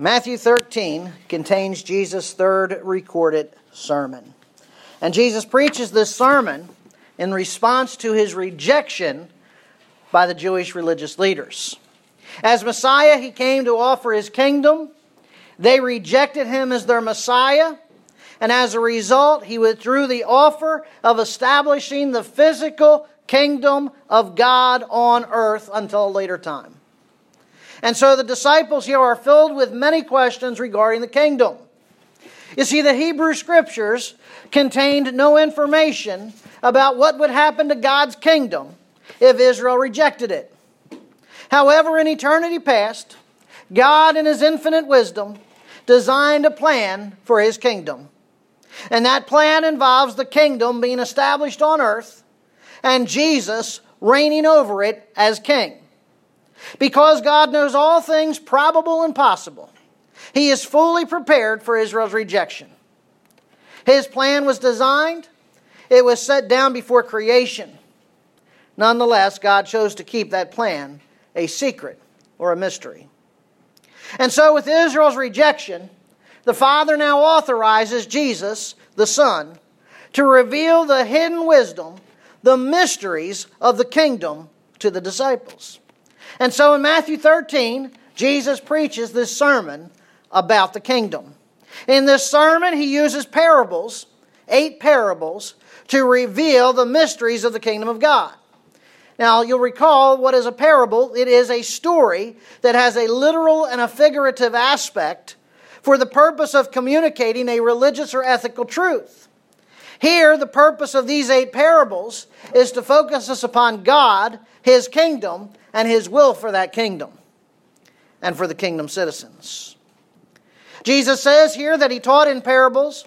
Matthew 13 contains Jesus' third recorded sermon. And Jesus preaches this sermon in response to his rejection by the Jewish religious leaders. As Messiah, he came to offer his kingdom. They rejected him as their Messiah. And as a result, he withdrew the offer of establishing the physical kingdom of God on earth until a later time. And so the disciples here are filled with many questions regarding the kingdom. You see, the Hebrew scriptures contained no information about what would happen to God's kingdom if Israel rejected it. However, in eternity past, God, in His infinite wisdom, designed a plan for His kingdom. And that plan involves the kingdom being established on earth and Jesus reigning over it as king. Because God knows all things probable and possible, He is fully prepared for Israel's rejection. His plan was designed, it was set down before creation. Nonetheless, God chose to keep that plan a secret or a mystery. And so, with Israel's rejection, the Father now authorizes Jesus, the Son, to reveal the hidden wisdom, the mysteries of the kingdom to the disciples. And so in Matthew 13, Jesus preaches this sermon about the kingdom. In this sermon, he uses parables, eight parables, to reveal the mysteries of the kingdom of God. Now, you'll recall what is a parable. It is a story that has a literal and a figurative aspect for the purpose of communicating a religious or ethical truth. Here, the purpose of these eight parables is to focus us upon God, His kingdom, and His will for that kingdom and for the kingdom citizens. Jesus says here that He taught in parables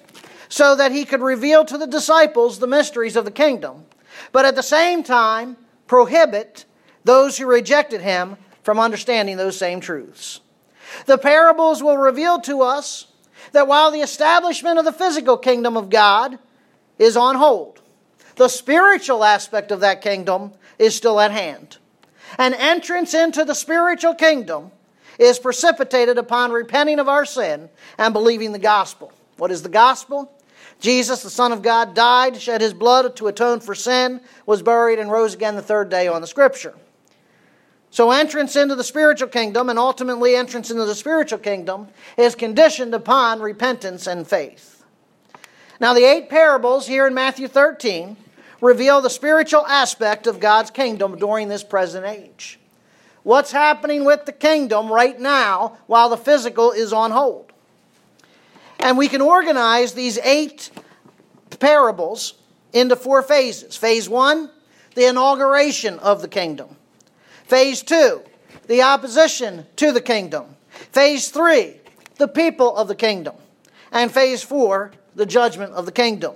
so that He could reveal to the disciples the mysteries of the kingdom, but at the same time prohibit those who rejected Him from understanding those same truths. The parables will reveal to us that while the establishment of the physical kingdom of God is on hold. The spiritual aspect of that kingdom is still at hand. An entrance into the spiritual kingdom is precipitated upon repenting of our sin and believing the gospel. What is the gospel? Jesus, the Son of God, died, shed his blood to atone for sin, was buried, and rose again the third day on the scripture. So, entrance into the spiritual kingdom and ultimately entrance into the spiritual kingdom is conditioned upon repentance and faith. Now, the eight parables here in Matthew 13 reveal the spiritual aspect of God's kingdom during this present age. What's happening with the kingdom right now while the physical is on hold? And we can organize these eight parables into four phases. Phase one, the inauguration of the kingdom. Phase two, the opposition to the kingdom. Phase three, the people of the kingdom. And phase four, the judgment of the kingdom.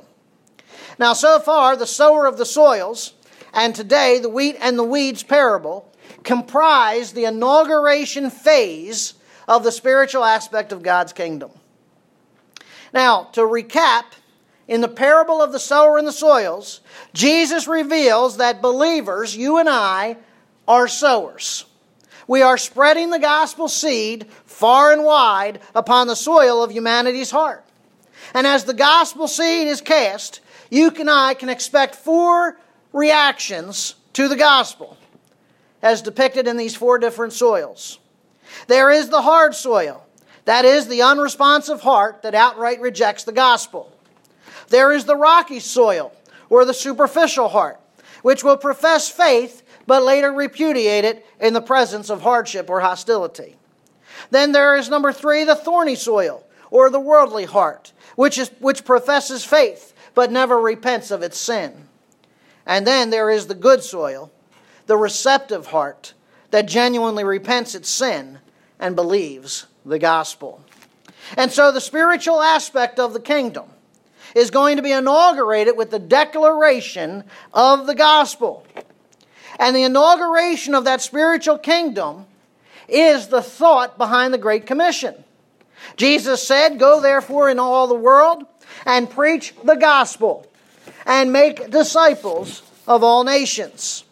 Now, so far, the sower of the soils, and today the wheat and the weeds parable, comprise the inauguration phase of the spiritual aspect of God's kingdom. Now, to recap, in the parable of the sower and the soils, Jesus reveals that believers, you and I, are sowers. We are spreading the gospel seed far and wide upon the soil of humanity's heart. And as the gospel seed is cast, you and I can expect four reactions to the gospel, as depicted in these four different soils. There is the hard soil, that is, the unresponsive heart that outright rejects the gospel. There is the rocky soil, or the superficial heart, which will profess faith but later repudiate it in the presence of hardship or hostility. Then there is number three, the thorny soil, or the worldly heart, which, is, which professes faith but never repents of its sin. And then there is the good soil, the receptive heart that genuinely repents its sin and believes the gospel. And so the spiritual aspect of the kingdom is going to be inaugurated with the declaration of the gospel. And the inauguration of that spiritual kingdom is the thought behind the Great Commission. Jesus said, Go therefore in all the world and preach the gospel and make disciples of all nations.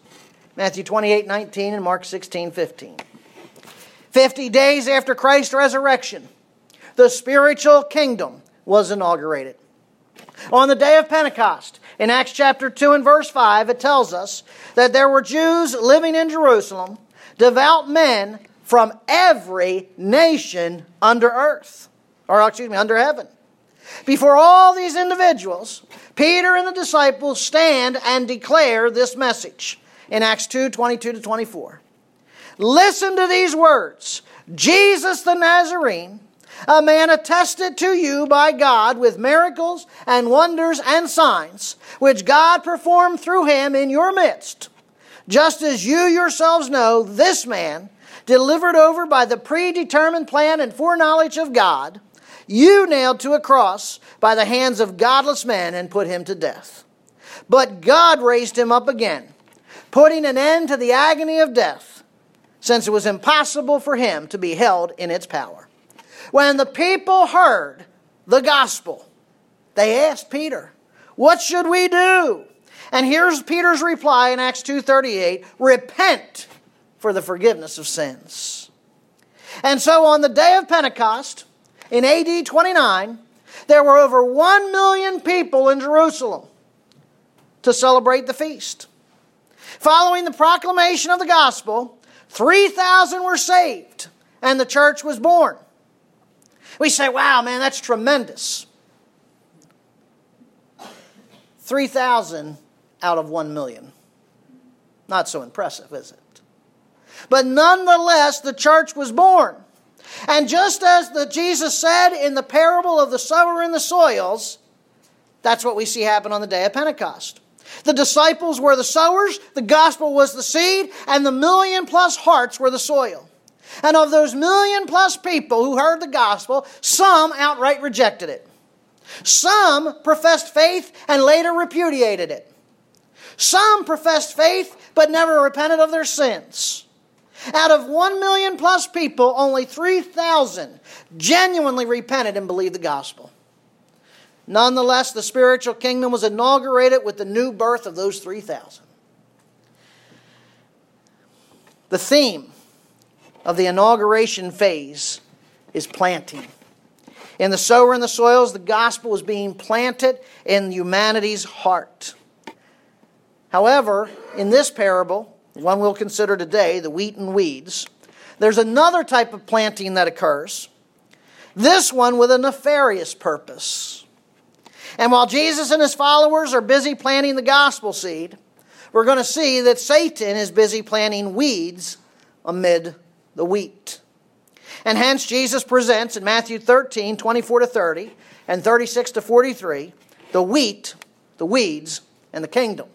Matthew 28 19 and Mark 16 15. 50 days after Christ's resurrection, the spiritual kingdom was inaugurated. On the day of Pentecost, in Acts chapter 2 and verse 5, it tells us that there were Jews living in Jerusalem, devout men from every nation under earth, or excuse me, under heaven. Before all these individuals, Peter and the disciples stand and declare this message in Acts 2 22 to 24. Listen to these words Jesus the Nazarene, a man attested to you by God with miracles and wonders and signs, which God performed through him in your midst. Just as you yourselves know, this man, delivered over by the predetermined plan and foreknowledge of God, you nailed to a cross by the hands of godless men and put him to death. But God raised him up again, putting an end to the agony of death, since it was impossible for him to be held in its power. When the people heard the gospel, they asked Peter, What should we do? And here's Peter's reply in Acts 2:38, repent for the forgiveness of sins. And so on the day of Pentecost, in AD 29, there were over 1 million people in Jerusalem to celebrate the feast. Following the proclamation of the gospel, 3,000 were saved and the church was born. We say, wow, man, that's tremendous. 3,000 out of 1 million. Not so impressive, is it? But nonetheless, the church was born. And just as the Jesus said in the parable of the sower in the soils, that's what we see happen on the day of Pentecost. The disciples were the sowers, the gospel was the seed, and the million plus hearts were the soil. And of those million plus people who heard the gospel, some outright rejected it. Some professed faith and later repudiated it. Some professed faith but never repented of their sins. Out of 1 million plus people, only 3,000 genuinely repented and believed the gospel. Nonetheless, the spiritual kingdom was inaugurated with the new birth of those 3,000. The theme of the inauguration phase is planting. In the sower and the soils, the gospel is being planted in humanity's heart. However, in this parable, one we'll consider today, the wheat and weeds, there's another type of planting that occurs, this one with a nefarious purpose. And while Jesus and his followers are busy planting the gospel seed, we're going to see that Satan is busy planting weeds amid the wheat. And hence, Jesus presents in Matthew 13, 24 to 30, and 36 to 43, the wheat, the weeds, and the kingdom.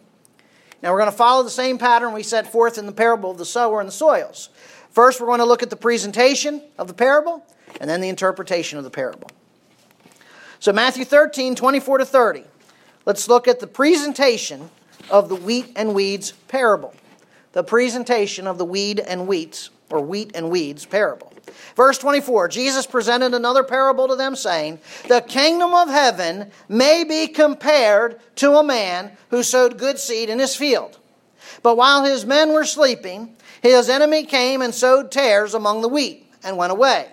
Now we're going to follow the same pattern we set forth in the parable of the sower and the soils. First, we're going to look at the presentation of the parable and then the interpretation of the parable. So, Matthew 13, 24 to 30. Let's look at the presentation of the wheat and weeds parable. The presentation of the weed and wheats, or wheat and weeds parable. Verse 24 Jesus presented another parable to them, saying, The kingdom of heaven may be compared to a man who sowed good seed in his field. But while his men were sleeping, his enemy came and sowed tares among the wheat and went away.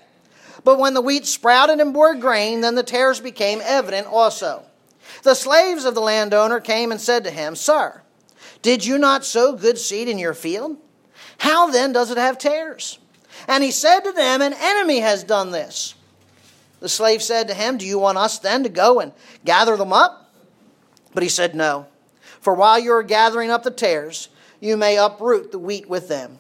But when the wheat sprouted and bore grain, then the tares became evident also. The slaves of the landowner came and said to him, Sir, did you not sow good seed in your field? How then does it have tares? And he said to them, An enemy has done this. The slave said to him, Do you want us then to go and gather them up? But he said, No. For while you are gathering up the tares, you may uproot the wheat with them.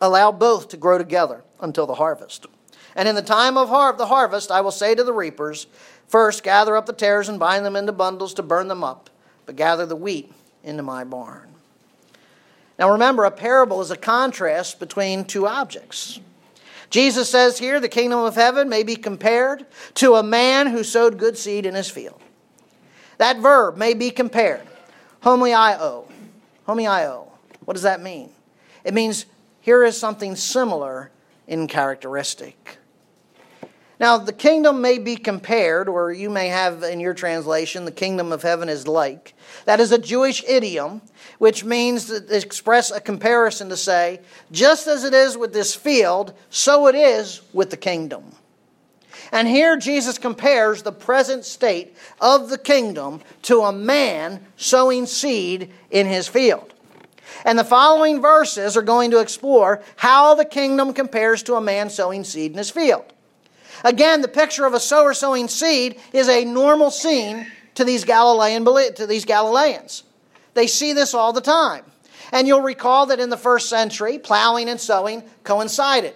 Allow both to grow together until the harvest. And in the time of har- the harvest, I will say to the reapers, First, gather up the tares and bind them into bundles to burn them up, but gather the wheat into my barn. Now remember, a parable is a contrast between two objects. Jesus says here the kingdom of heaven may be compared to a man who sowed good seed in his field. That verb may be compared. Homiio. Homiio. What does that mean? It means here is something similar in characteristic. Now, the kingdom may be compared, or you may have in your translation, the kingdom of heaven is like. That is a Jewish idiom, which means to express a comparison to say, just as it is with this field, so it is with the kingdom. And here Jesus compares the present state of the kingdom to a man sowing seed in his field. And the following verses are going to explore how the kingdom compares to a man sowing seed in his field. Again, the picture of a sower sowing seed is a normal scene to these Galilean to these Galileans. They see this all the time. And you'll recall that in the first century, plowing and sowing coincided.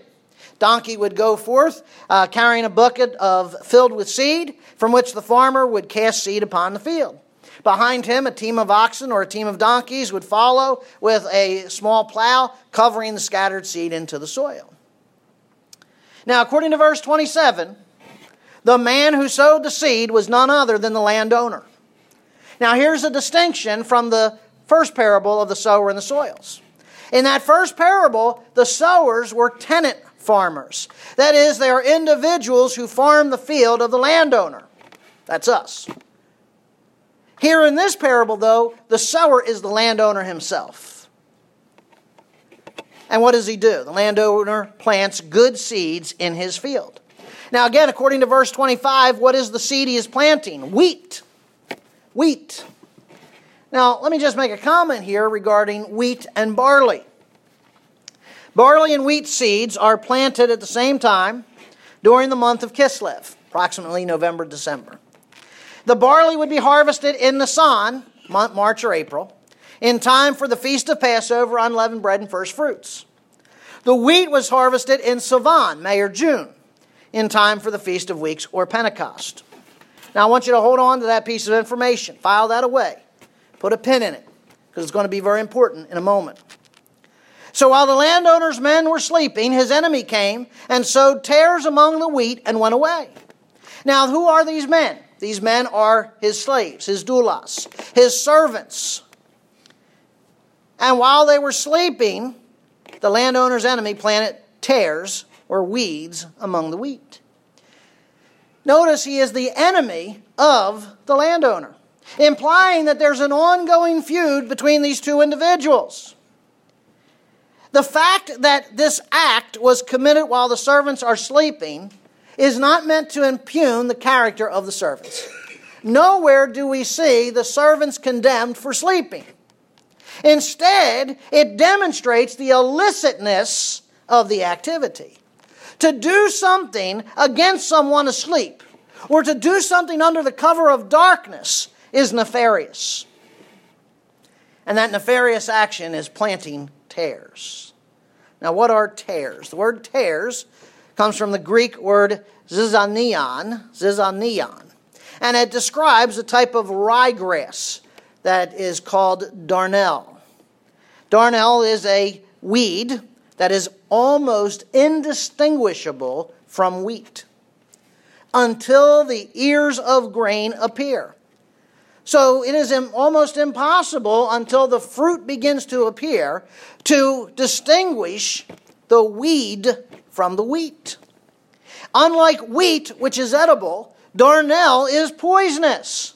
Donkey would go forth uh, carrying a bucket of filled with seed, from which the farmer would cast seed upon the field. Behind him, a team of oxen or a team of donkeys would follow with a small plow covering the scattered seed into the soil. Now, according to verse 27, the man who sowed the seed was none other than the landowner. Now, here's a distinction from the first parable of the sower and the soils. In that first parable, the sowers were tenant farmers. That is, they are individuals who farm the field of the landowner. That's us. Here in this parable, though, the sower is the landowner himself. And what does he do? The landowner plants good seeds in his field. Now, again, according to verse 25, what is the seed he is planting? Wheat. Wheat. Now, let me just make a comment here regarding wheat and barley. Barley and wheat seeds are planted at the same time during the month of Kislev, approximately November, December. The barley would be harvested in Nisan, month, March or April, in time for the feast of Passover, unleavened bread, and first fruits. The wheat was harvested in Sivan, May or June, in time for the Feast of Weeks or Pentecost. Now, I want you to hold on to that piece of information. File that away. Put a pin in it, because it's going to be very important in a moment. So while the landowner's men were sleeping, his enemy came and sowed tares among the wheat and went away. Now, who are these men? These men are his slaves, his doulas, his servants. And while they were sleeping, the landowner's enemy planted tares or weeds among the wheat. Notice he is the enemy of the landowner, implying that there's an ongoing feud between these two individuals. The fact that this act was committed while the servants are sleeping is not meant to impugn the character of the servants. Nowhere do we see the servants condemned for sleeping. Instead, it demonstrates the illicitness of the activity. To do something against someone asleep or to do something under the cover of darkness is nefarious. And that nefarious action is planting tares. Now, what are tares? The word tares comes from the Greek word zizanion, zizanion, and it describes a type of ryegrass that is called darnel. Darnel is a weed that is almost indistinguishable from wheat until the ears of grain appear. So it is almost impossible until the fruit begins to appear to distinguish the weed from the wheat. Unlike wheat, which is edible, darnel is poisonous.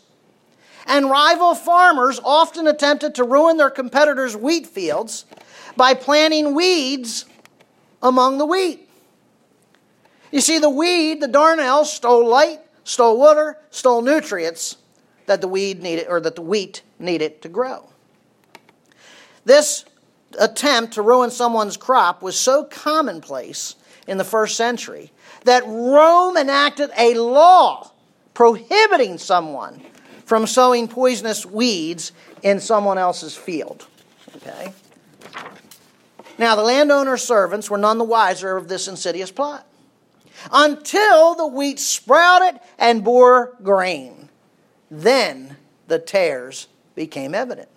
And rival farmers often attempted to ruin their competitors' wheat fields by planting weeds among the wheat. You see, the weed, the darnel, stole light, stole water, stole nutrients that the weed needed or that the wheat needed to grow. This attempt to ruin someone's crop was so commonplace in the first century that Rome enacted a law prohibiting someone from sowing poisonous weeds in someone else's field. Okay? Now, the landowner's servants were none the wiser of this insidious plot until the wheat sprouted and bore grain. Then the tares became evident.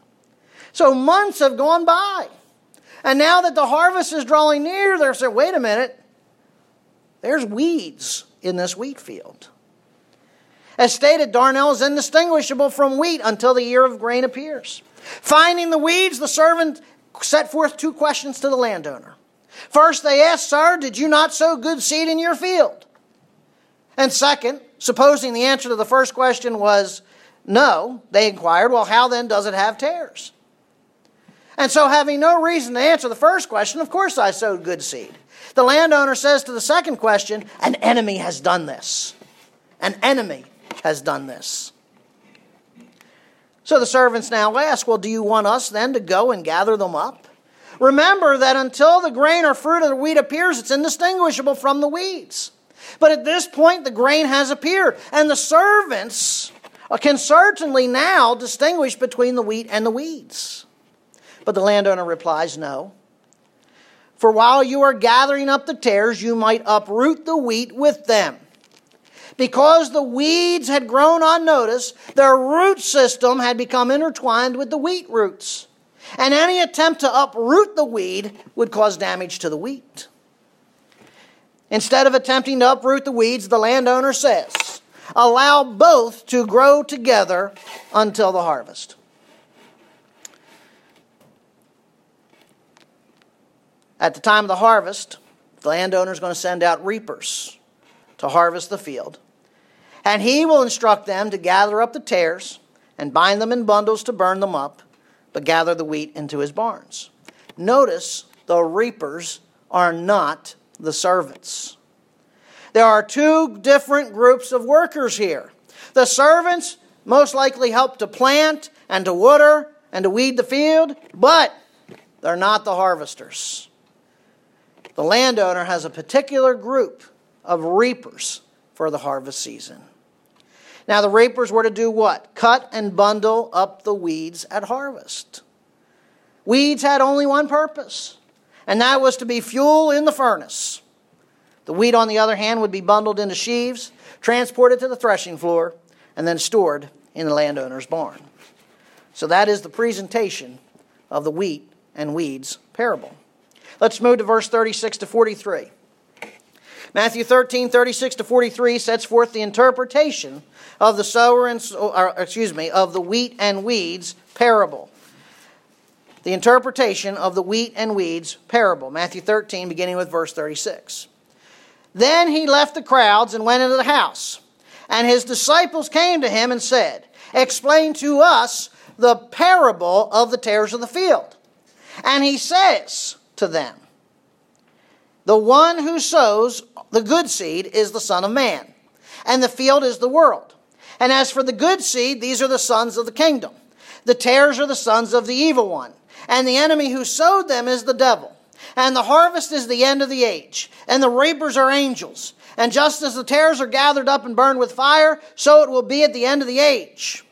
So months have gone by. And now that the harvest is drawing near, they're saying, wait a minute, there's weeds in this wheat field. As stated, darnel is indistinguishable from wheat until the ear of grain appears. Finding the weeds, the servant set forth two questions to the landowner. First, they asked, Sir, did you not sow good seed in your field? And second, supposing the answer to the first question was no, they inquired, well, how then does it have tares? And so, having no reason to answer the first question, of course I sowed good seed. The landowner says to the second question, an enemy has done this. An enemy has done this. So the servants now ask, Well, do you want us then to go and gather them up? Remember that until the grain or fruit of the wheat appears, it's indistinguishable from the weeds. But at this point, the grain has appeared, and the servants can certainly now distinguish between the wheat and the weeds. But the landowner replies, No. For while you are gathering up the tares, you might uproot the wheat with them. Because the weeds had grown unnoticed, their root system had become intertwined with the wheat roots. And any attempt to uproot the weed would cause damage to the wheat. Instead of attempting to uproot the weeds, the landowner says, allow both to grow together until the harvest. At the time of the harvest, the landowner is going to send out reapers to harvest the field. And he will instruct them to gather up the tares and bind them in bundles to burn them up, but gather the wheat into his barns. Notice the reapers are not the servants. There are two different groups of workers here. The servants most likely help to plant and to water and to weed the field, but they're not the harvesters. The landowner has a particular group of reapers for the harvest season. Now, the reapers were to do what? Cut and bundle up the weeds at harvest. Weeds had only one purpose, and that was to be fuel in the furnace. The wheat, on the other hand, would be bundled into sheaves, transported to the threshing floor, and then stored in the landowner's barn. So that is the presentation of the wheat and weeds parable. Let's move to verse 36 to 43. Matthew 13, 36 to 43 sets forth the interpretation of the sower and, or, excuse me, of the wheat and weeds parable. The interpretation of the wheat and weeds parable. Matthew 13, beginning with verse 36. Then he left the crowds and went into the house. And his disciples came to him and said, Explain to us the parable of the tares of the field. And he says to them, The one who sows the good seed is the Son of Man, and the field is the world. And as for the good seed, these are the sons of the kingdom. The tares are the sons of the evil one, and the enemy who sowed them is the devil. And the harvest is the end of the age, and the reapers are angels. And just as the tares are gathered up and burned with fire, so it will be at the end of the age.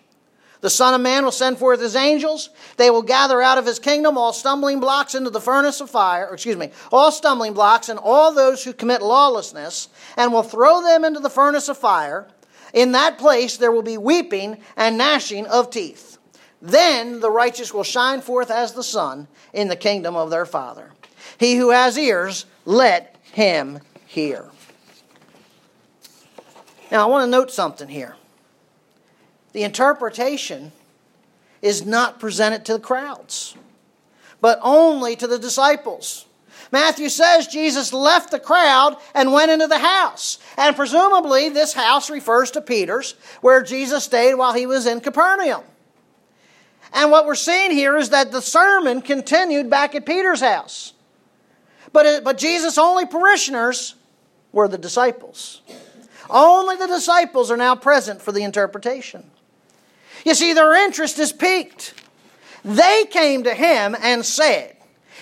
The Son of Man will send forth his angels. They will gather out of his kingdom all stumbling blocks into the furnace of fire, excuse me, all stumbling blocks and all those who commit lawlessness, and will throw them into the furnace of fire. In that place there will be weeping and gnashing of teeth. Then the righteous will shine forth as the sun in the kingdom of their Father. He who has ears, let him hear. Now, I want to note something here. The interpretation is not presented to the crowds, but only to the disciples. Matthew says Jesus left the crowd and went into the house. And presumably, this house refers to Peter's, where Jesus stayed while he was in Capernaum. And what we're seeing here is that the sermon continued back at Peter's house. But, it, but Jesus' only parishioners were the disciples. Only the disciples are now present for the interpretation. You see, their interest is piqued. They came to him and said,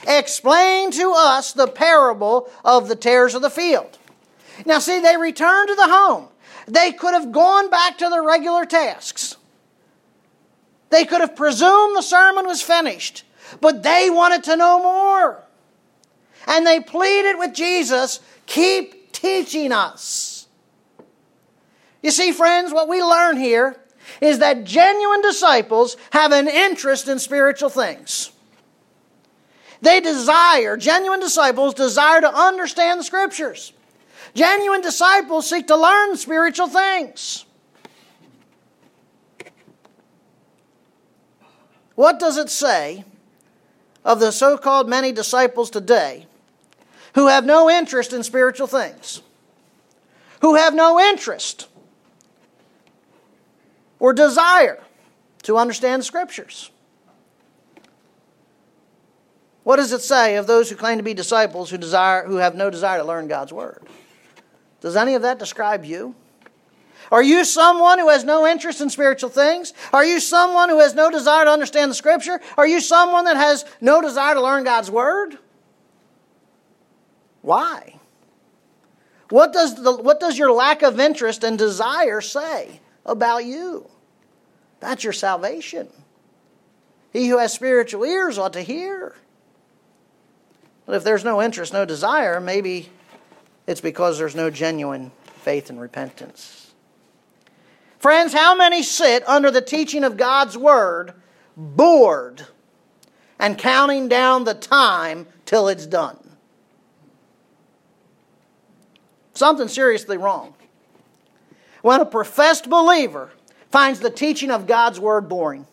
Explain to us the parable of the tares of the field. Now, see, they returned to the home. They could have gone back to their regular tasks. They could have presumed the sermon was finished, but they wanted to know more. And they pleaded with Jesus, keep teaching us. You see, friends, what we learn here is that genuine disciples have an interest in spiritual things. They desire, genuine disciples desire to understand the scriptures. Genuine disciples seek to learn spiritual things. What does it say of the so called many disciples today who have no interest in spiritual things? who have no interest or desire to understand the Scriptures. What does it say of those who claim to be disciples who, desire, who have no desire to learn God's Word? Does any of that describe you? Are you someone who has no interest in spiritual things? Are you someone who has no desire to understand the Scripture? Are you someone that has no desire to learn God's Word? Why? What does, the, what does your lack of interest and desire say about you? That's your salvation. He who has spiritual ears ought to hear. But if there's no interest, no desire, maybe it's because there's no genuine faith and repentance. Friends, how many sit under the teaching of God's Word bored and counting down the time till it's done? Something seriously wrong. When a professed believer finds the teaching of God's Word boring,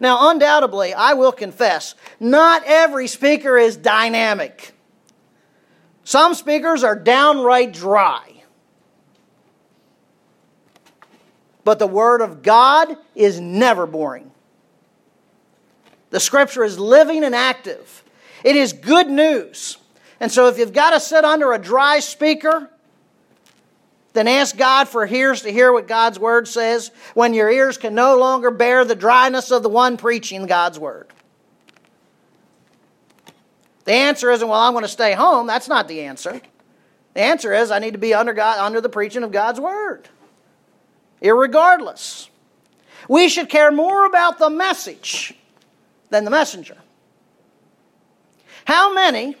now, undoubtedly, I will confess, not every speaker is dynamic. Some speakers are downright dry. But the Word of God is never boring. The Scripture is living and active. It is good news. And so, if you've got to sit under a dry speaker, then ask God for ears to hear what God's Word says when your ears can no longer bear the dryness of the one preaching God's Word. The answer isn't, well, I'm going to stay home. That's not the answer. The answer is, I need to be under, God, under the preaching of God's Word. Irregardless. We should care more about the message than the messenger. How many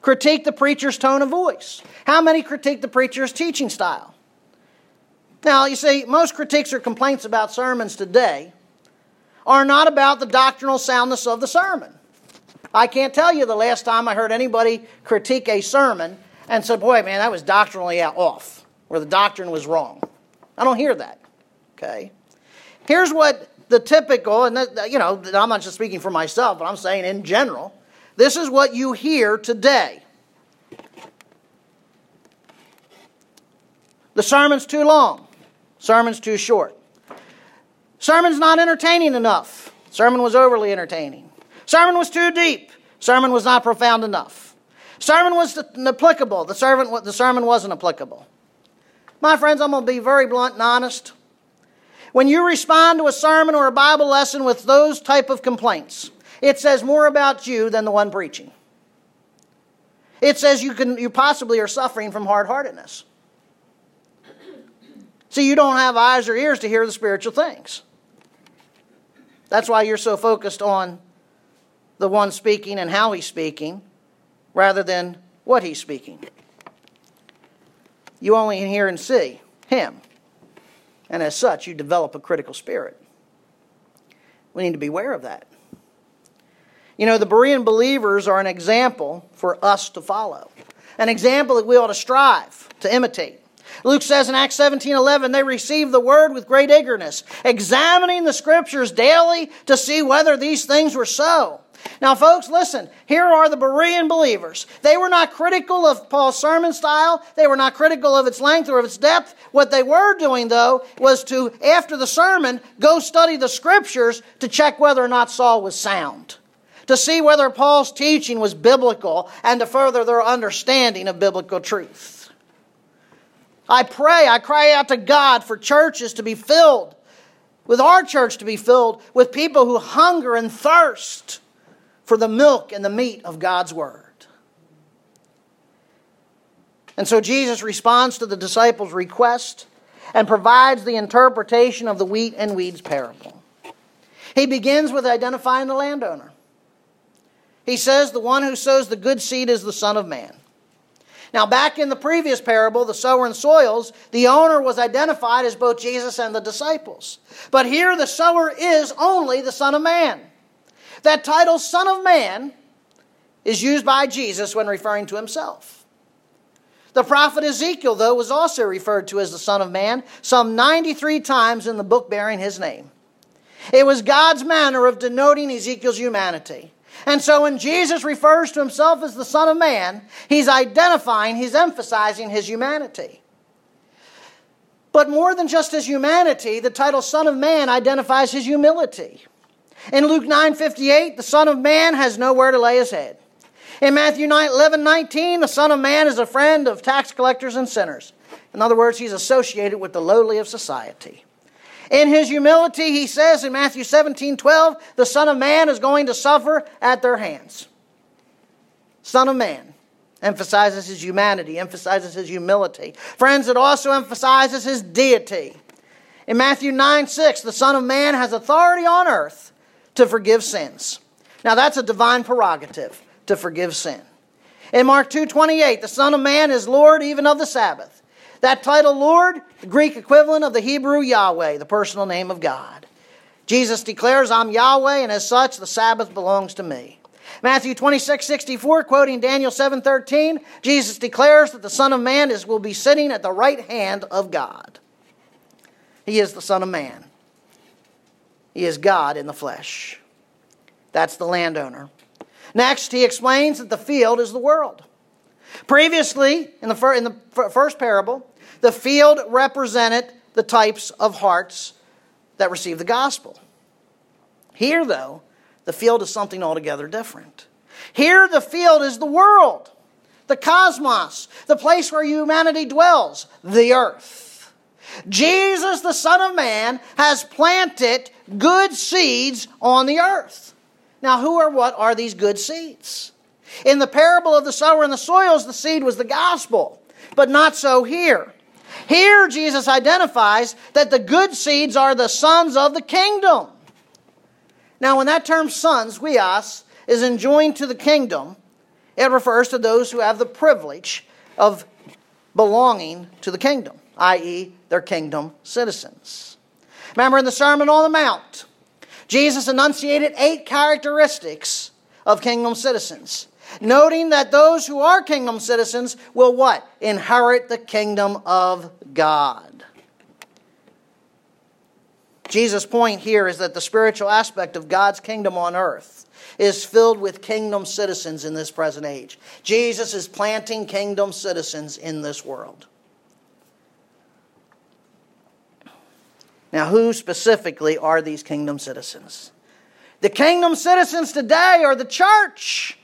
critique the preacher's tone of voice? How many critique the preacher's teaching style? Now, you see, most critiques or complaints about sermons today are not about the doctrinal soundness of the sermon. I can't tell you the last time I heard anybody critique a sermon and said, boy, man, that was doctrinally off, or the doctrine was wrong. I don't hear that. Okay? Here's what the typical, and you know, I'm not just speaking for myself, but I'm saying in general, this is what you hear today. The sermon's too long. Sermon's too short. Sermon's not entertaining enough. Sermon was overly entertaining. Sermon was too deep. Sermon was not profound enough. Sermon was applicable. The, servant, the sermon wasn't applicable. My friends, I'm going to be very blunt and honest. When you respond to a sermon or a Bible lesson with those type of complaints, it says more about you than the one preaching. It says you can you possibly are suffering from hard-heartedness. See, you don't have eyes or ears to hear the spiritual things. That's why you're so focused on the one speaking and how he's speaking rather than what he's speaking. You only hear and see him. And as such, you develop a critical spirit. We need to be aware of that. You know, the Berean believers are an example for us to follow, an example that we ought to strive to imitate. Luke says in Acts 17 11, they received the word with great eagerness, examining the scriptures daily to see whether these things were so. Now, folks, listen. Here are the Berean believers. They were not critical of Paul's sermon style. They were not critical of its length or of its depth. What they were doing, though, was to, after the sermon, go study the scriptures to check whether or not Saul was sound. To see whether Paul's teaching was biblical and to further their understanding of biblical truth. I pray, I cry out to God for churches to be filled, with our church to be filled with people who hunger and thirst for the milk and the meat of God's Word. And so Jesus responds to the disciples' request and provides the interpretation of the wheat and weeds parable. He begins with identifying the landowner. He says, The one who sows the good seed is the Son of Man. Now, back in the previous parable, the sower and soils, the owner was identified as both Jesus and the disciples. But here, the sower is only the Son of Man. That title, Son of Man, is used by Jesus when referring to himself. The prophet Ezekiel, though, was also referred to as the Son of Man some 93 times in the book bearing his name. It was God's manner of denoting Ezekiel's humanity. And so when Jesus refers to himself as the Son of Man, he's identifying, he's emphasizing his humanity. But more than just his humanity, the title Son of Man identifies his humility. In Luke 9:58, the Son of Man has nowhere to lay his head. In Matthew 9, 11, 19, the Son of Man is a friend of tax collectors and sinners. In other words, he's associated with the lowly of society. In his humility, he says in Matthew 17, 12, the Son of Man is going to suffer at their hands. Son of Man emphasizes his humanity, emphasizes his humility. Friends, it also emphasizes his deity. In Matthew 9, 6, the Son of Man has authority on earth to forgive sins. Now that's a divine prerogative to forgive sin. In Mark 2:28, the Son of Man is Lord even of the Sabbath. That title Lord, the Greek equivalent of the Hebrew Yahweh, the personal name of God. Jesus declares, I'm Yahweh, and as such, the Sabbath belongs to me. Matthew 26, 64, quoting Daniel 7, 13, Jesus declares that the Son of Man is, will be sitting at the right hand of God. He is the Son of Man. He is God in the flesh. That's the landowner. Next, he explains that the field is the world. Previously, in the, fir- in the first parable, the field represented the types of hearts that receive the gospel. Here, though, the field is something altogether different. Here, the field is the world, the cosmos, the place where humanity dwells, the earth. Jesus, the Son of Man, has planted good seeds on the earth. Now, who or what are these good seeds? In the parable of the sower and the soils, the seed was the gospel, but not so here. Here, Jesus identifies that the good seeds are the sons of the kingdom. Now, when that term sons, we huios, is enjoined to the kingdom, it refers to those who have the privilege of belonging to the kingdom, i.e., they're kingdom citizens. Remember in the Sermon on the Mount, Jesus enunciated eight characteristics of kingdom citizens, noting that those who are kingdom citizens will what? Inherit the kingdom of God. Jesus' point here is that the spiritual aspect of God's kingdom on earth is filled with kingdom citizens in this present age. Jesus is planting kingdom citizens in this world. Now, who specifically are these kingdom citizens? The kingdom citizens today are the church.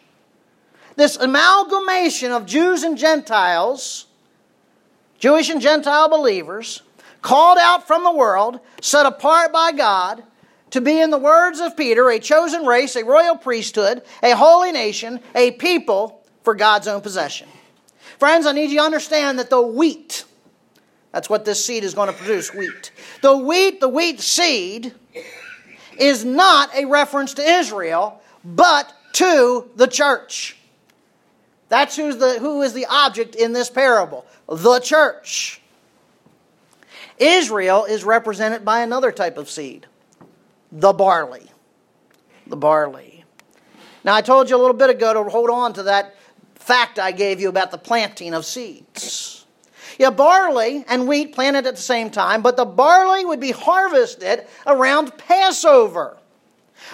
This amalgamation of Jews and Gentiles, Jewish and Gentile believers, called out from the world, set apart by God to be, in the words of Peter, a chosen race, a royal priesthood, a holy nation, a people for God's own possession. Friends, I need you to understand that the wheat, that's what this seed is going to produce wheat. The wheat, the wheat seed, is not a reference to Israel, but to the church. That's who's the, who is the object in this parable the church. Israel is represented by another type of seed the barley. The barley. Now, I told you a little bit ago to hold on to that fact I gave you about the planting of seeds. Yeah, barley and wheat planted at the same time, but the barley would be harvested around Passover.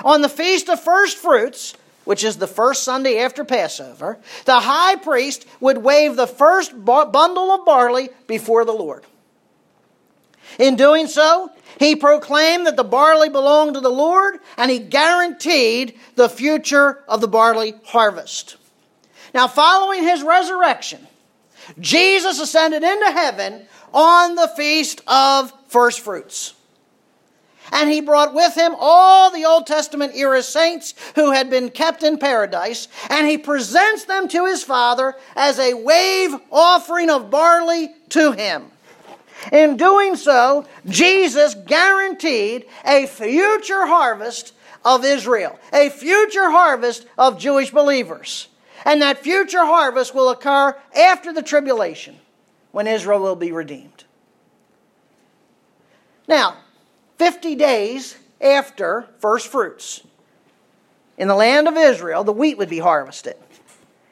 On the Feast of First Fruits, which is the first Sunday after Passover, the high priest would wave the first bundle of barley before the Lord. In doing so, he proclaimed that the barley belonged to the Lord and he guaranteed the future of the barley harvest. Now, following his resurrection, Jesus ascended into heaven on the feast of first fruits. And he brought with him all the Old Testament era saints who had been kept in paradise, and he presents them to his Father as a wave offering of barley to him. In doing so, Jesus guaranteed a future harvest of Israel, a future harvest of Jewish believers. And that future harvest will occur after the tribulation when Israel will be redeemed. Now, 50 days after first fruits, in the land of Israel, the wheat would be harvested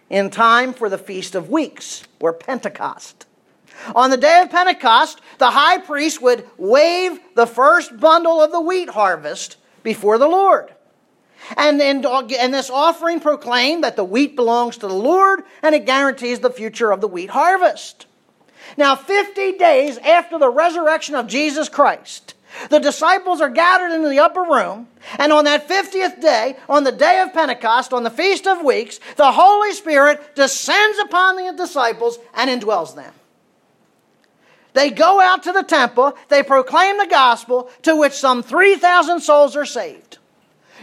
in time for the Feast of Weeks, or Pentecost. On the day of Pentecost, the high priest would wave the first bundle of the wheat harvest before the Lord. And, and, and this offering proclaimed that the wheat belongs to the Lord and it guarantees the future of the wheat harvest. Now, 50 days after the resurrection of Jesus Christ, the disciples are gathered into the upper room, and on that 50th day, on the day of Pentecost, on the Feast of Weeks, the Holy Spirit descends upon the disciples and indwells them. They go out to the temple, they proclaim the gospel, to which some 3,000 souls are saved.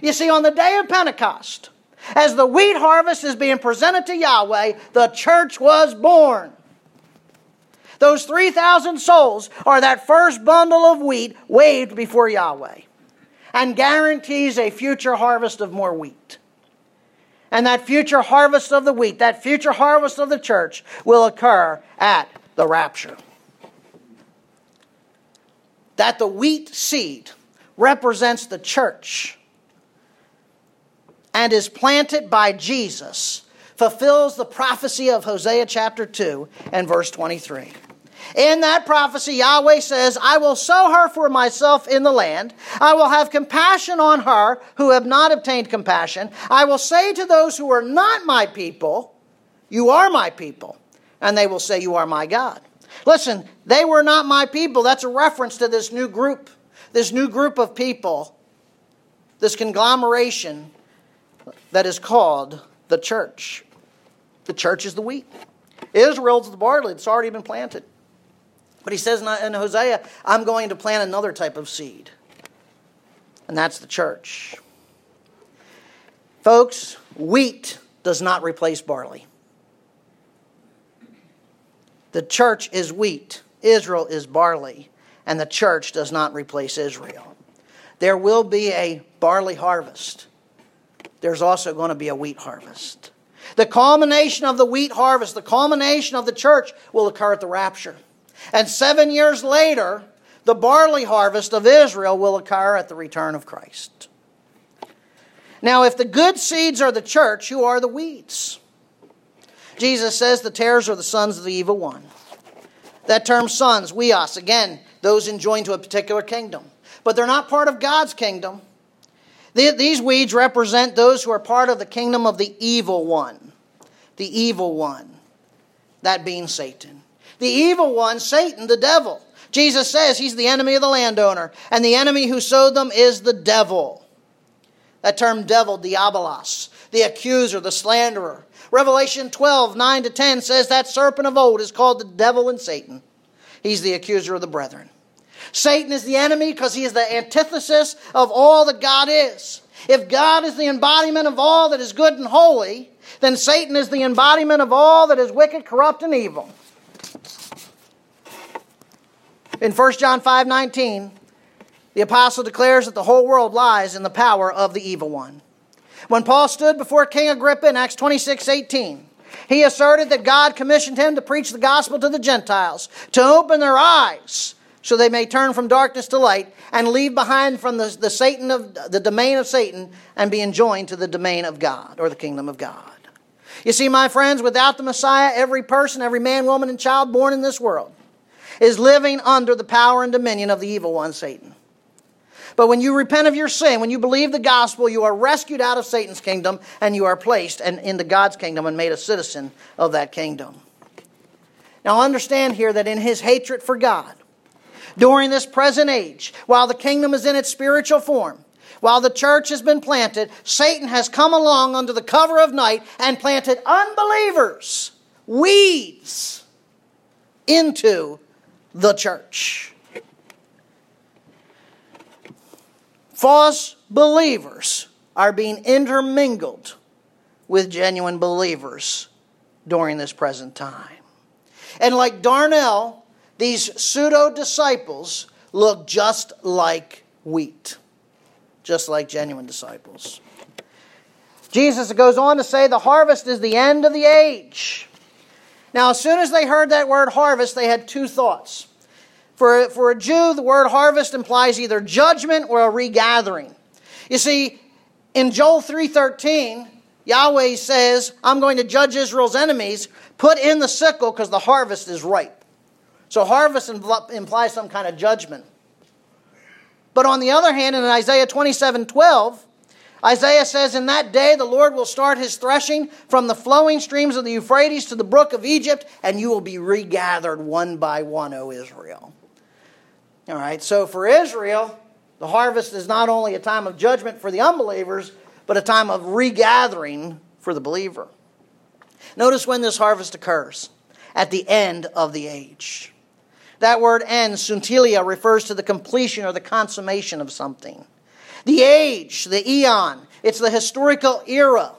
You see, on the day of Pentecost, as the wheat harvest is being presented to Yahweh, the church was born. Those 3,000 souls are that first bundle of wheat waved before Yahweh and guarantees a future harvest of more wheat. And that future harvest of the wheat, that future harvest of the church, will occur at the rapture. That the wheat seed represents the church and is planted by Jesus fulfills the prophecy of Hosea chapter 2 and verse 23. In that prophecy, Yahweh says, I will sow her for myself in the land. I will have compassion on her who have not obtained compassion. I will say to those who are not my people, You are my people. And they will say, You are my God. Listen, they were not my people. That's a reference to this new group, this new group of people, this conglomeration that is called the church. The church is the wheat. Israel's the barley. It's already been planted. But he says in Hosea, I'm going to plant another type of seed, and that's the church. Folks, wheat does not replace barley. The church is wheat, Israel is barley, and the church does not replace Israel. There will be a barley harvest. There's also going to be a wheat harvest. The culmination of the wheat harvest, the culmination of the church will occur at the rapture. And seven years later, the barley harvest of Israel will occur at the return of Christ. Now, if the good seeds are the church, who are the weeds? Jesus says the tares are the sons of the evil one. That term sons, huios, again, those enjoined to a particular kingdom. But they're not part of God's kingdom. These weeds represent those who are part of the kingdom of the evil one. The evil one. That being Satan. The evil one, Satan, the devil. Jesus says he's the enemy of the landowner, and the enemy who sowed them is the devil. That term devil, diabolos, the accuser, the slanderer. Revelation 12, 9 to 10 says that serpent of old is called the devil and Satan. He's the accuser of the brethren. Satan is the enemy because he is the antithesis of all that God is. If God is the embodiment of all that is good and holy, then Satan is the embodiment of all that is wicked, corrupt, and evil. In 1 John 5 19, the apostle declares that the whole world lies in the power of the evil one. When Paul stood before King Agrippa in Acts 26 18, he asserted that God commissioned him to preach the gospel to the Gentiles, to open their eyes so they may turn from darkness to light and leave behind from the, the Satan of the domain of Satan and be enjoined to the domain of God or the kingdom of God. You see, my friends, without the Messiah, every person, every man, woman, and child born in this world is living under the power and dominion of the evil one, Satan. But when you repent of your sin, when you believe the gospel, you are rescued out of Satan's kingdom and you are placed and into God's kingdom and made a citizen of that kingdom. Now understand here that in his hatred for God, during this present age, while the kingdom is in its spiritual form, while the church has been planted, Satan has come along under the cover of night and planted unbelievers, weeds, into the church. False believers are being intermingled with genuine believers during this present time. And like darnel, these pseudo disciples look just like wheat, just like genuine disciples. Jesus goes on to say the harvest is the end of the age. Now, as soon as they heard that word harvest, they had two thoughts. For, for a Jew, the word harvest implies either judgment or a regathering. You see, in Joel 3:13, Yahweh says, "I'm going to judge Israel's enemies. Put in the sickle because the harvest is ripe." So harvest implies some kind of judgment. But on the other hand, in Isaiah 27:12, Isaiah says, In that day the Lord will start his threshing from the flowing streams of the Euphrates to the brook of Egypt, and you will be regathered one by one, O Israel. All right, so for Israel, the harvest is not only a time of judgment for the unbelievers, but a time of regathering for the believer. Notice when this harvest occurs at the end of the age. That word end, sunteleia, refers to the completion or the consummation of something. The age, the eon, it's the historical era.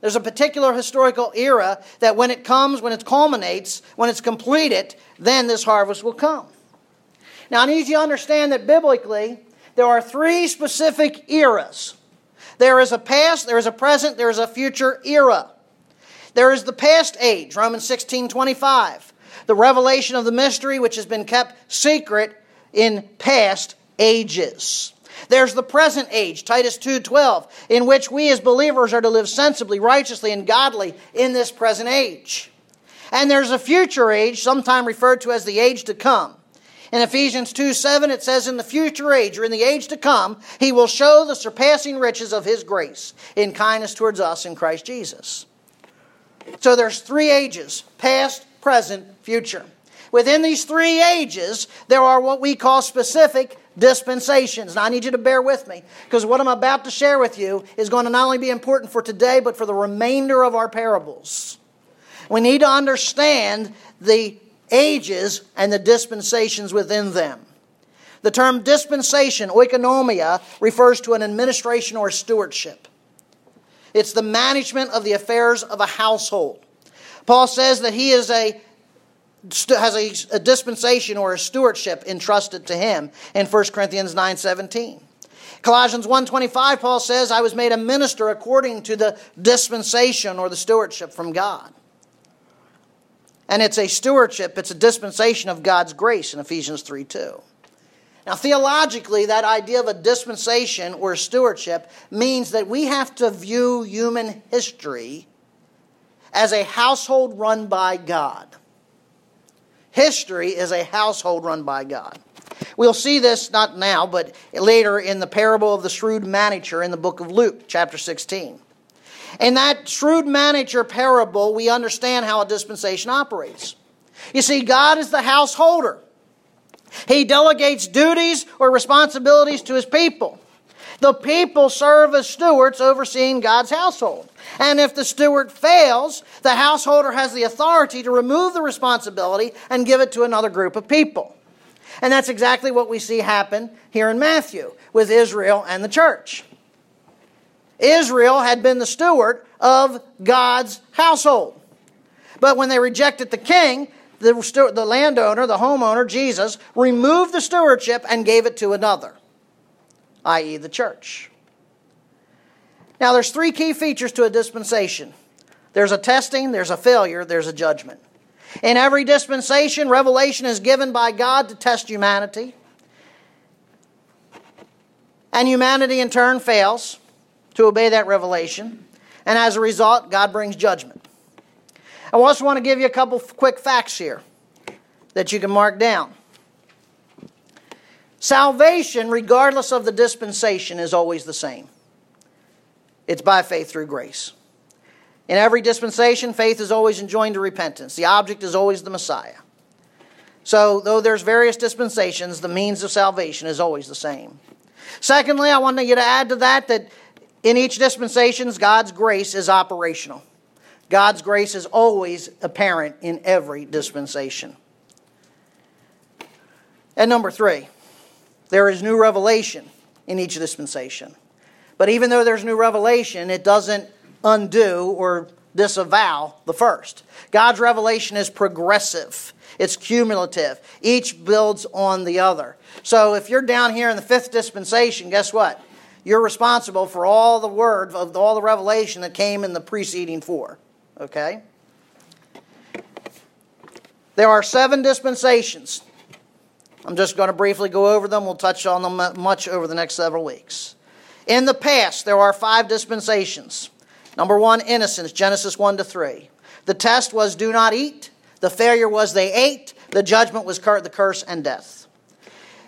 There's a particular historical era that when it comes, when it culminates, when it's completed, then this harvest will come. Now, I need you to understand that biblically, there are three specific eras there is a past, there is a present, there is a future era. There is the past age, Romans 16 25, the revelation of the mystery which has been kept secret in past ages. There's the present age, Titus 2:12, in which we as believers are to live sensibly, righteously, and godly in this present age. And there's a future age, sometime referred to as the age to come. In Ephesians 2 7, it says, In the future age, or in the age to come, he will show the surpassing riches of his grace in kindness towards us in Christ Jesus. So there's three ages past, present, future. Within these three ages, there are what we call specific dispensations. Now, I need you to bear with me because what I'm about to share with you is going to not only be important for today, but for the remainder of our parables. We need to understand the ages and the dispensations within them. The term dispensation, oikonomia, refers to an administration or stewardship. It's the management of the affairs of a household. Paul says that he is a has a, a dispensation or a stewardship entrusted to him in 1 Corinthians 9:17. Colossians 1:25 Paul says I was made a minister according to the dispensation or the stewardship from God. And it's a stewardship, it's a dispensation of God's grace in Ephesians 3 2. Now, theologically, that idea of a dispensation or stewardship means that we have to view human history as a household run by God. History is a household run by God. We'll see this not now, but later in the parable of the shrewd manager in the book of Luke, chapter 16. In that shrewd manager parable, we understand how a dispensation operates. You see, God is the householder. He delegates duties or responsibilities to his people. The people serve as stewards overseeing God's household. And if the steward fails, the householder has the authority to remove the responsibility and give it to another group of people. And that's exactly what we see happen here in Matthew with Israel and the church. Israel had been the steward of God's household. But when they rejected the king, the, the landowner, the homeowner, Jesus, removed the stewardship and gave it to another, i.e., the church. Now, there's three key features to a dispensation there's a testing, there's a failure, there's a judgment. In every dispensation, revelation is given by God to test humanity. And humanity, in turn, fails to obey that revelation. And as a result, God brings judgment. I also want to give you a couple quick facts here that you can mark down. Salvation, regardless of the dispensation, is always the same. It's by faith through grace. In every dispensation, faith is always enjoined to repentance. The object is always the Messiah. So, though there's various dispensations, the means of salvation is always the same. Secondly, I want you to add to that that in each dispensation, God's grace is operational. God's grace is always apparent in every dispensation. And number three, there is new revelation in each dispensation. But even though there's new revelation, it doesn't undo or disavow the first. God's revelation is progressive, it's cumulative. Each builds on the other. So if you're down here in the fifth dispensation, guess what? You're responsible for all the word of all the revelation that came in the preceding four. Okay? There are seven dispensations. I'm just going to briefly go over them. We'll touch on them much over the next several weeks. In the past, there are five dispensations. Number one, innocence, Genesis 1 to 3. The test was do not eat. The failure was they ate. The judgment was the curse and death.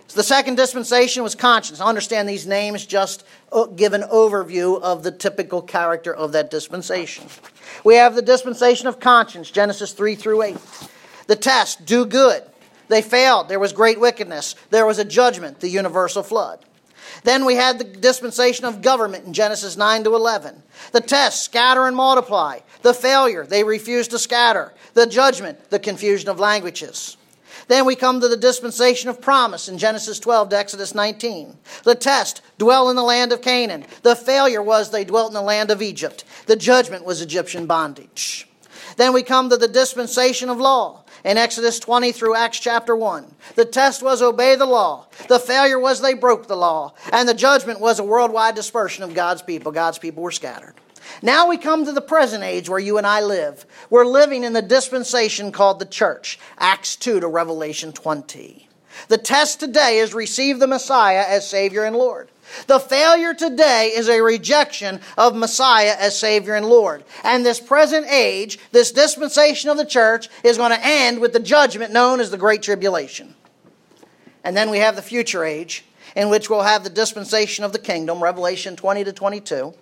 So the second dispensation was conscience. Understand these names just uh, give an overview of the typical character of that dispensation. We have the dispensation of conscience, Genesis 3 through 8. The test, do good. They failed. There was great wickedness. There was a judgment, the universal flood. Then we had the dispensation of government in Genesis 9 to 11. The test, scatter and multiply. The failure, they refused to scatter. The judgment, the confusion of languages. Then we come to the dispensation of promise in Genesis 12 to Exodus 19. The test, dwell in the land of Canaan. The failure was they dwelt in the land of Egypt. The judgment was Egyptian bondage. Then we come to the dispensation of law in Exodus 20 through Acts chapter 1. The test was obey the law. The failure was they broke the law. And the judgment was a worldwide dispersion of God's people. God's people were scattered. Now we come to the present age where you and I live. We're living in the dispensation called the church, Acts 2 to Revelation 20. The test today is receive the Messiah as Savior and Lord. The failure today is a rejection of Messiah as Savior and Lord. And this present age, this dispensation of the church, is going to end with the judgment known as the Great Tribulation. And then we have the future age, in which we'll have the dispensation of the kingdom, Revelation 20 to 22.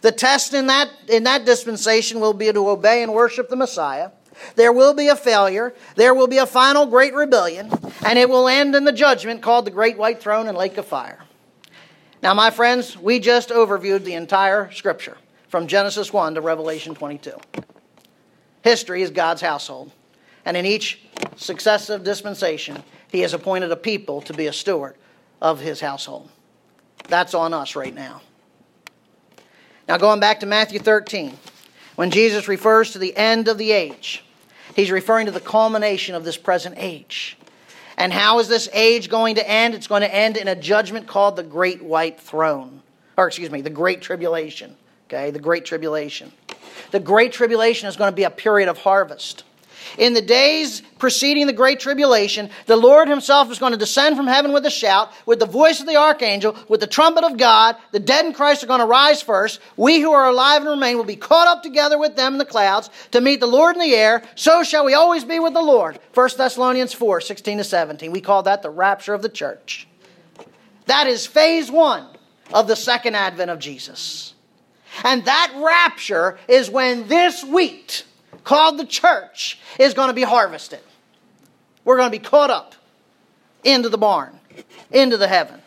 The test in that, in that dispensation will be to obey and worship the Messiah. There will be a failure. There will be a final great rebellion, and it will end in the judgment called the Great White Throne and Lake of Fire. Now, my friends, we just overviewed the entire scripture from Genesis 1 to Revelation 22. History is God's household, and in each successive dispensation, He has appointed a people to be a steward of His household. That's on us right now. Now, going back to Matthew 13, when Jesus refers to the end of the age, he's referring to the culmination of this present age. And how is this age going to end? It's going to end in a judgment called the Great White Throne. Or, excuse me, the Great Tribulation. Okay, the Great Tribulation. The Great Tribulation is going to be a period of harvest. In the days preceding the Great Tribulation, the Lord Himself is going to descend from heaven with a shout, with the voice of the archangel, with the trumpet of God. The dead in Christ are going to rise first. We who are alive and remain will be caught up together with them in the clouds to meet the Lord in the air. So shall we always be with the Lord. 1 Thessalonians 4 16 to 17. We call that the rapture of the church. That is phase one of the second advent of Jesus. And that rapture is when this wheat called the church is going to be harvested. We're going to be caught up into the barn, into the heaven.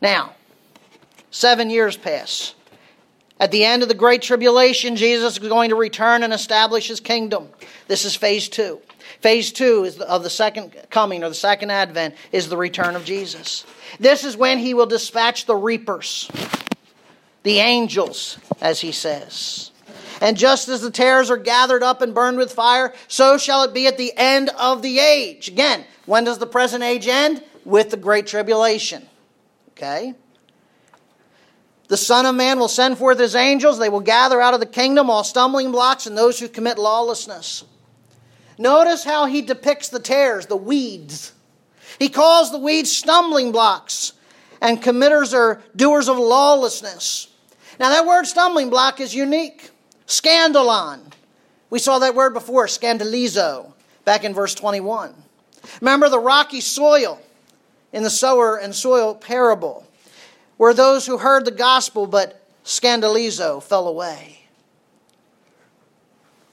Now, seven years pass. At the end of the Great Tribulation, Jesus is going to return and establish his kingdom. This is phase two. Phase two is of the second coming or the second advent is the return of Jesus. This is when he will dispatch the reapers, the angels, as he says. And just as the tares are gathered up and burned with fire, so shall it be at the end of the age. Again, when does the present age end? With the great tribulation. Okay? The Son of Man will send forth his angels. They will gather out of the kingdom all stumbling blocks and those who commit lawlessness. Notice how he depicts the tares, the weeds. He calls the weeds stumbling blocks, and committers are doers of lawlessness. Now, that word stumbling block is unique. Scandalon. We saw that word before, scandalizo, back in verse 21. Remember the rocky soil in the sower and soil parable, where those who heard the gospel but scandalizo fell away.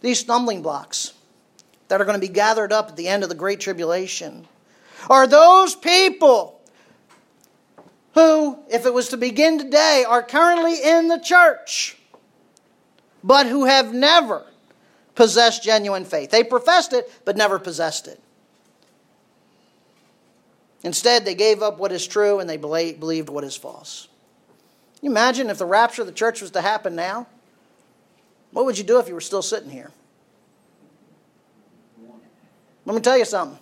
These stumbling blocks that are going to be gathered up at the end of the Great Tribulation are those people who, if it was to begin today, are currently in the church but who have never possessed genuine faith. They professed it, but never possessed it. Instead, they gave up what is true and they believed what is false. Can you imagine if the rapture of the church was to happen now? What would you do if you were still sitting here? Let me tell you something.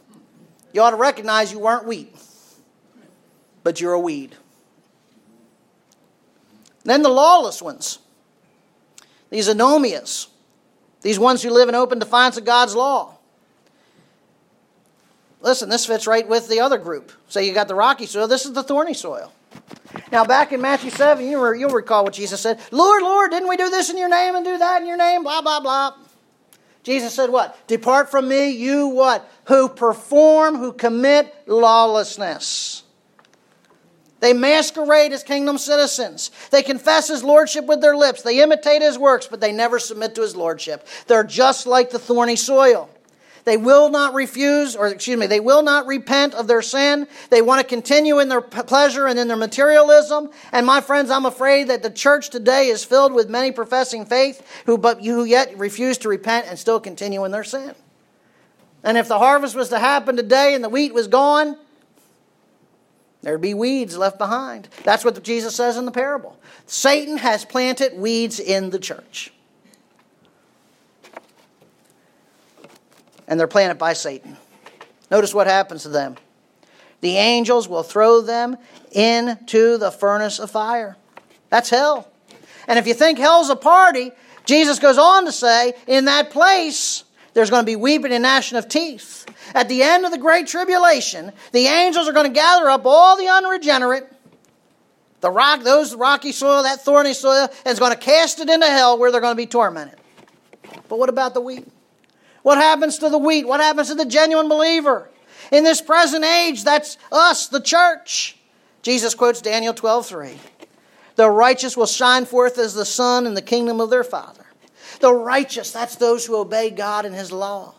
You ought to recognize you weren't wheat, but you're a weed. Then the lawless ones these anomias, these ones who live in open defiance of God's law. Listen, this fits right with the other group. So you got the rocky soil, this is the thorny soil. Now, back in Matthew 7, you will recall what Jesus said Lord, Lord, didn't we do this in your name and do that in your name? Blah, blah, blah. Jesus said what? Depart from me, you what? Who perform, who commit lawlessness. They masquerade as kingdom citizens. They confess his lordship with their lips. They imitate his works, but they never submit to his lordship. They're just like the thorny soil. They will not refuse, or excuse me, they will not repent of their sin. They want to continue in their pleasure and in their materialism. And my friends, I'm afraid that the church today is filled with many professing faith who, but who yet refuse to repent and still continue in their sin. And if the harvest was to happen today and the wheat was gone, There'd be weeds left behind. That's what Jesus says in the parable. Satan has planted weeds in the church. And they're planted by Satan. Notice what happens to them. The angels will throw them into the furnace of fire. That's hell. And if you think hell's a party, Jesus goes on to say, in that place, there's going to be weeping and gnashing of teeth. At the end of the great tribulation, the angels are going to gather up all the unregenerate, the rock, those rocky soil, that thorny soil, and is going to cast it into hell where they're going to be tormented. But what about the wheat? What happens to the wheat? What happens to the genuine believer? In this present age, that's us, the church. Jesus quotes Daniel 12 3. The righteous will shine forth as the sun in the kingdom of their Father. The righteous, that's those who obey God and His law.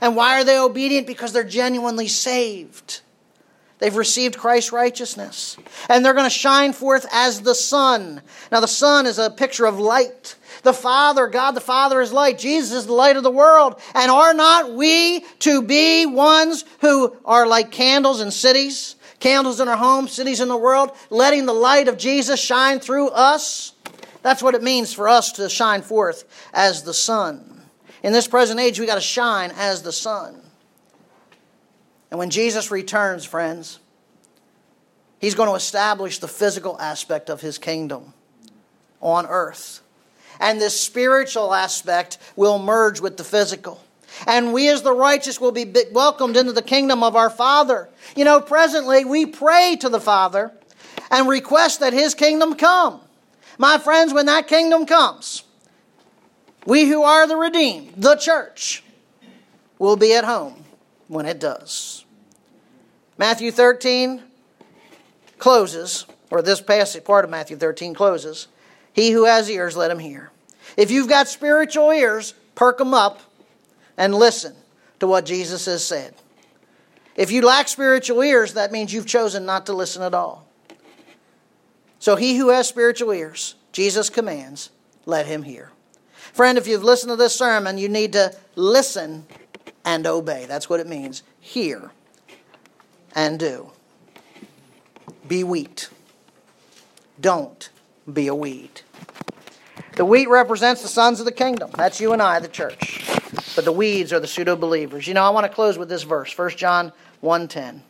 And why are they obedient? Because they're genuinely saved. They've received Christ's righteousness. And they're going to shine forth as the sun. Now, the sun is a picture of light. The Father, God the Father is light. Jesus is the light of the world. And are not we to be ones who are like candles in cities, candles in our homes, cities in the world, letting the light of Jesus shine through us? That's what it means for us to shine forth as the sun. In this present age, we got to shine as the sun. And when Jesus returns, friends, he's going to establish the physical aspect of his kingdom on earth. And this spiritual aspect will merge with the physical. And we, as the righteous, will be welcomed into the kingdom of our Father. You know, presently, we pray to the Father and request that his kingdom come. My friends, when that kingdom comes, we who are the redeemed, the church, will be at home when it does. Matthew 13 closes, or this passage, part of Matthew 13 closes. He who has ears, let him hear. If you've got spiritual ears, perk them up and listen to what Jesus has said. If you lack spiritual ears, that means you've chosen not to listen at all. So he who has spiritual ears, Jesus commands, let him hear. Friend, if you've listened to this sermon, you need to listen and obey. That's what it means. Hear and do. Be wheat. Don't be a weed. The wheat represents the sons of the kingdom. That's you and I, the church. But the weeds are the pseudo believers. You know, I want to close with this verse, 1 John 1:10.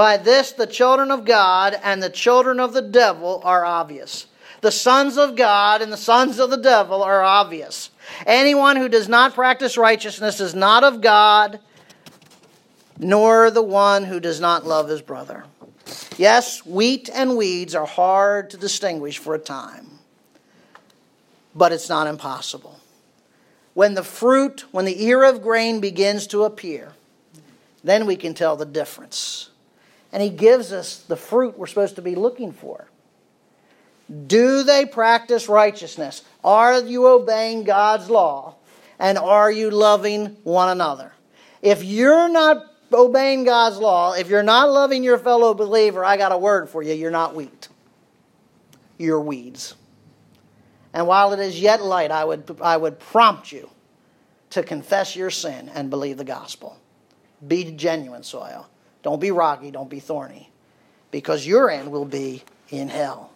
By this the children of God and the children of the devil are obvious. The sons of God and the sons of the devil are obvious. Anyone who does not practice righteousness is not of God, nor the one who does not love his brother. Yes, wheat and weeds are hard to distinguish for a time, but it's not impossible. When the fruit, when the ear of grain begins to appear, then we can tell the difference. And he gives us the fruit we're supposed to be looking for. Do they practice righteousness? Are you obeying God's law? And are you loving one another? If you're not obeying God's law, if you're not loving your fellow believer, I got a word for you. You're not wheat. You're weeds. And while it is yet light, I would, I would prompt you to confess your sin and believe the gospel. Be genuine soil. Don't be rocky, don't be thorny, because your end will be in hell.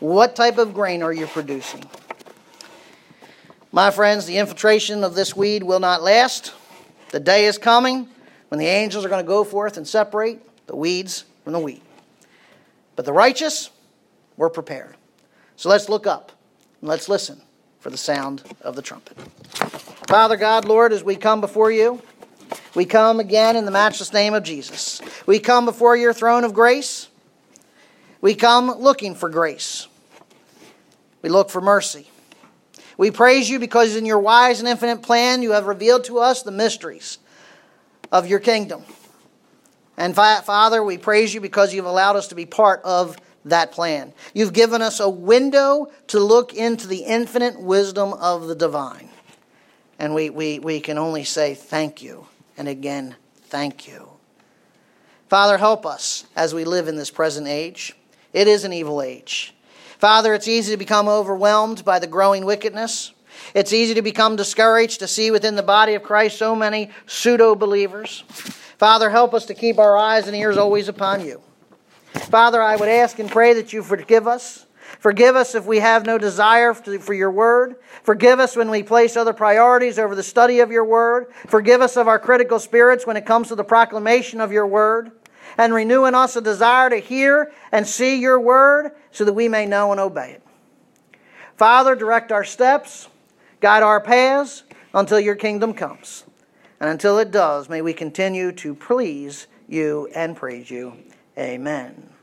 What type of grain are you producing? My friends, the infiltration of this weed will not last. The day is coming when the angels are going to go forth and separate the weeds from the wheat. But the righteous, we're prepared. So let's look up and let's listen for the sound of the trumpet. Father God, Lord, as we come before you, we come again in the matchless name of Jesus. We come before your throne of grace. We come looking for grace. We look for mercy. We praise you because in your wise and infinite plan you have revealed to us the mysteries of your kingdom. And Father, we praise you because you've allowed us to be part of that plan. You've given us a window to look into the infinite wisdom of the divine. And we, we, we can only say thank you. And again, thank you. Father, help us as we live in this present age. It is an evil age. Father, it's easy to become overwhelmed by the growing wickedness. It's easy to become discouraged to see within the body of Christ so many pseudo believers. Father, help us to keep our eyes and ears always upon you. Father, I would ask and pray that you forgive us. Forgive us if we have no desire for your word. Forgive us when we place other priorities over the study of your word. Forgive us of our critical spirits when it comes to the proclamation of your word. And renew in us a desire to hear and see your word so that we may know and obey it. Father, direct our steps, guide our paths until your kingdom comes. And until it does, may we continue to please you and praise you. Amen.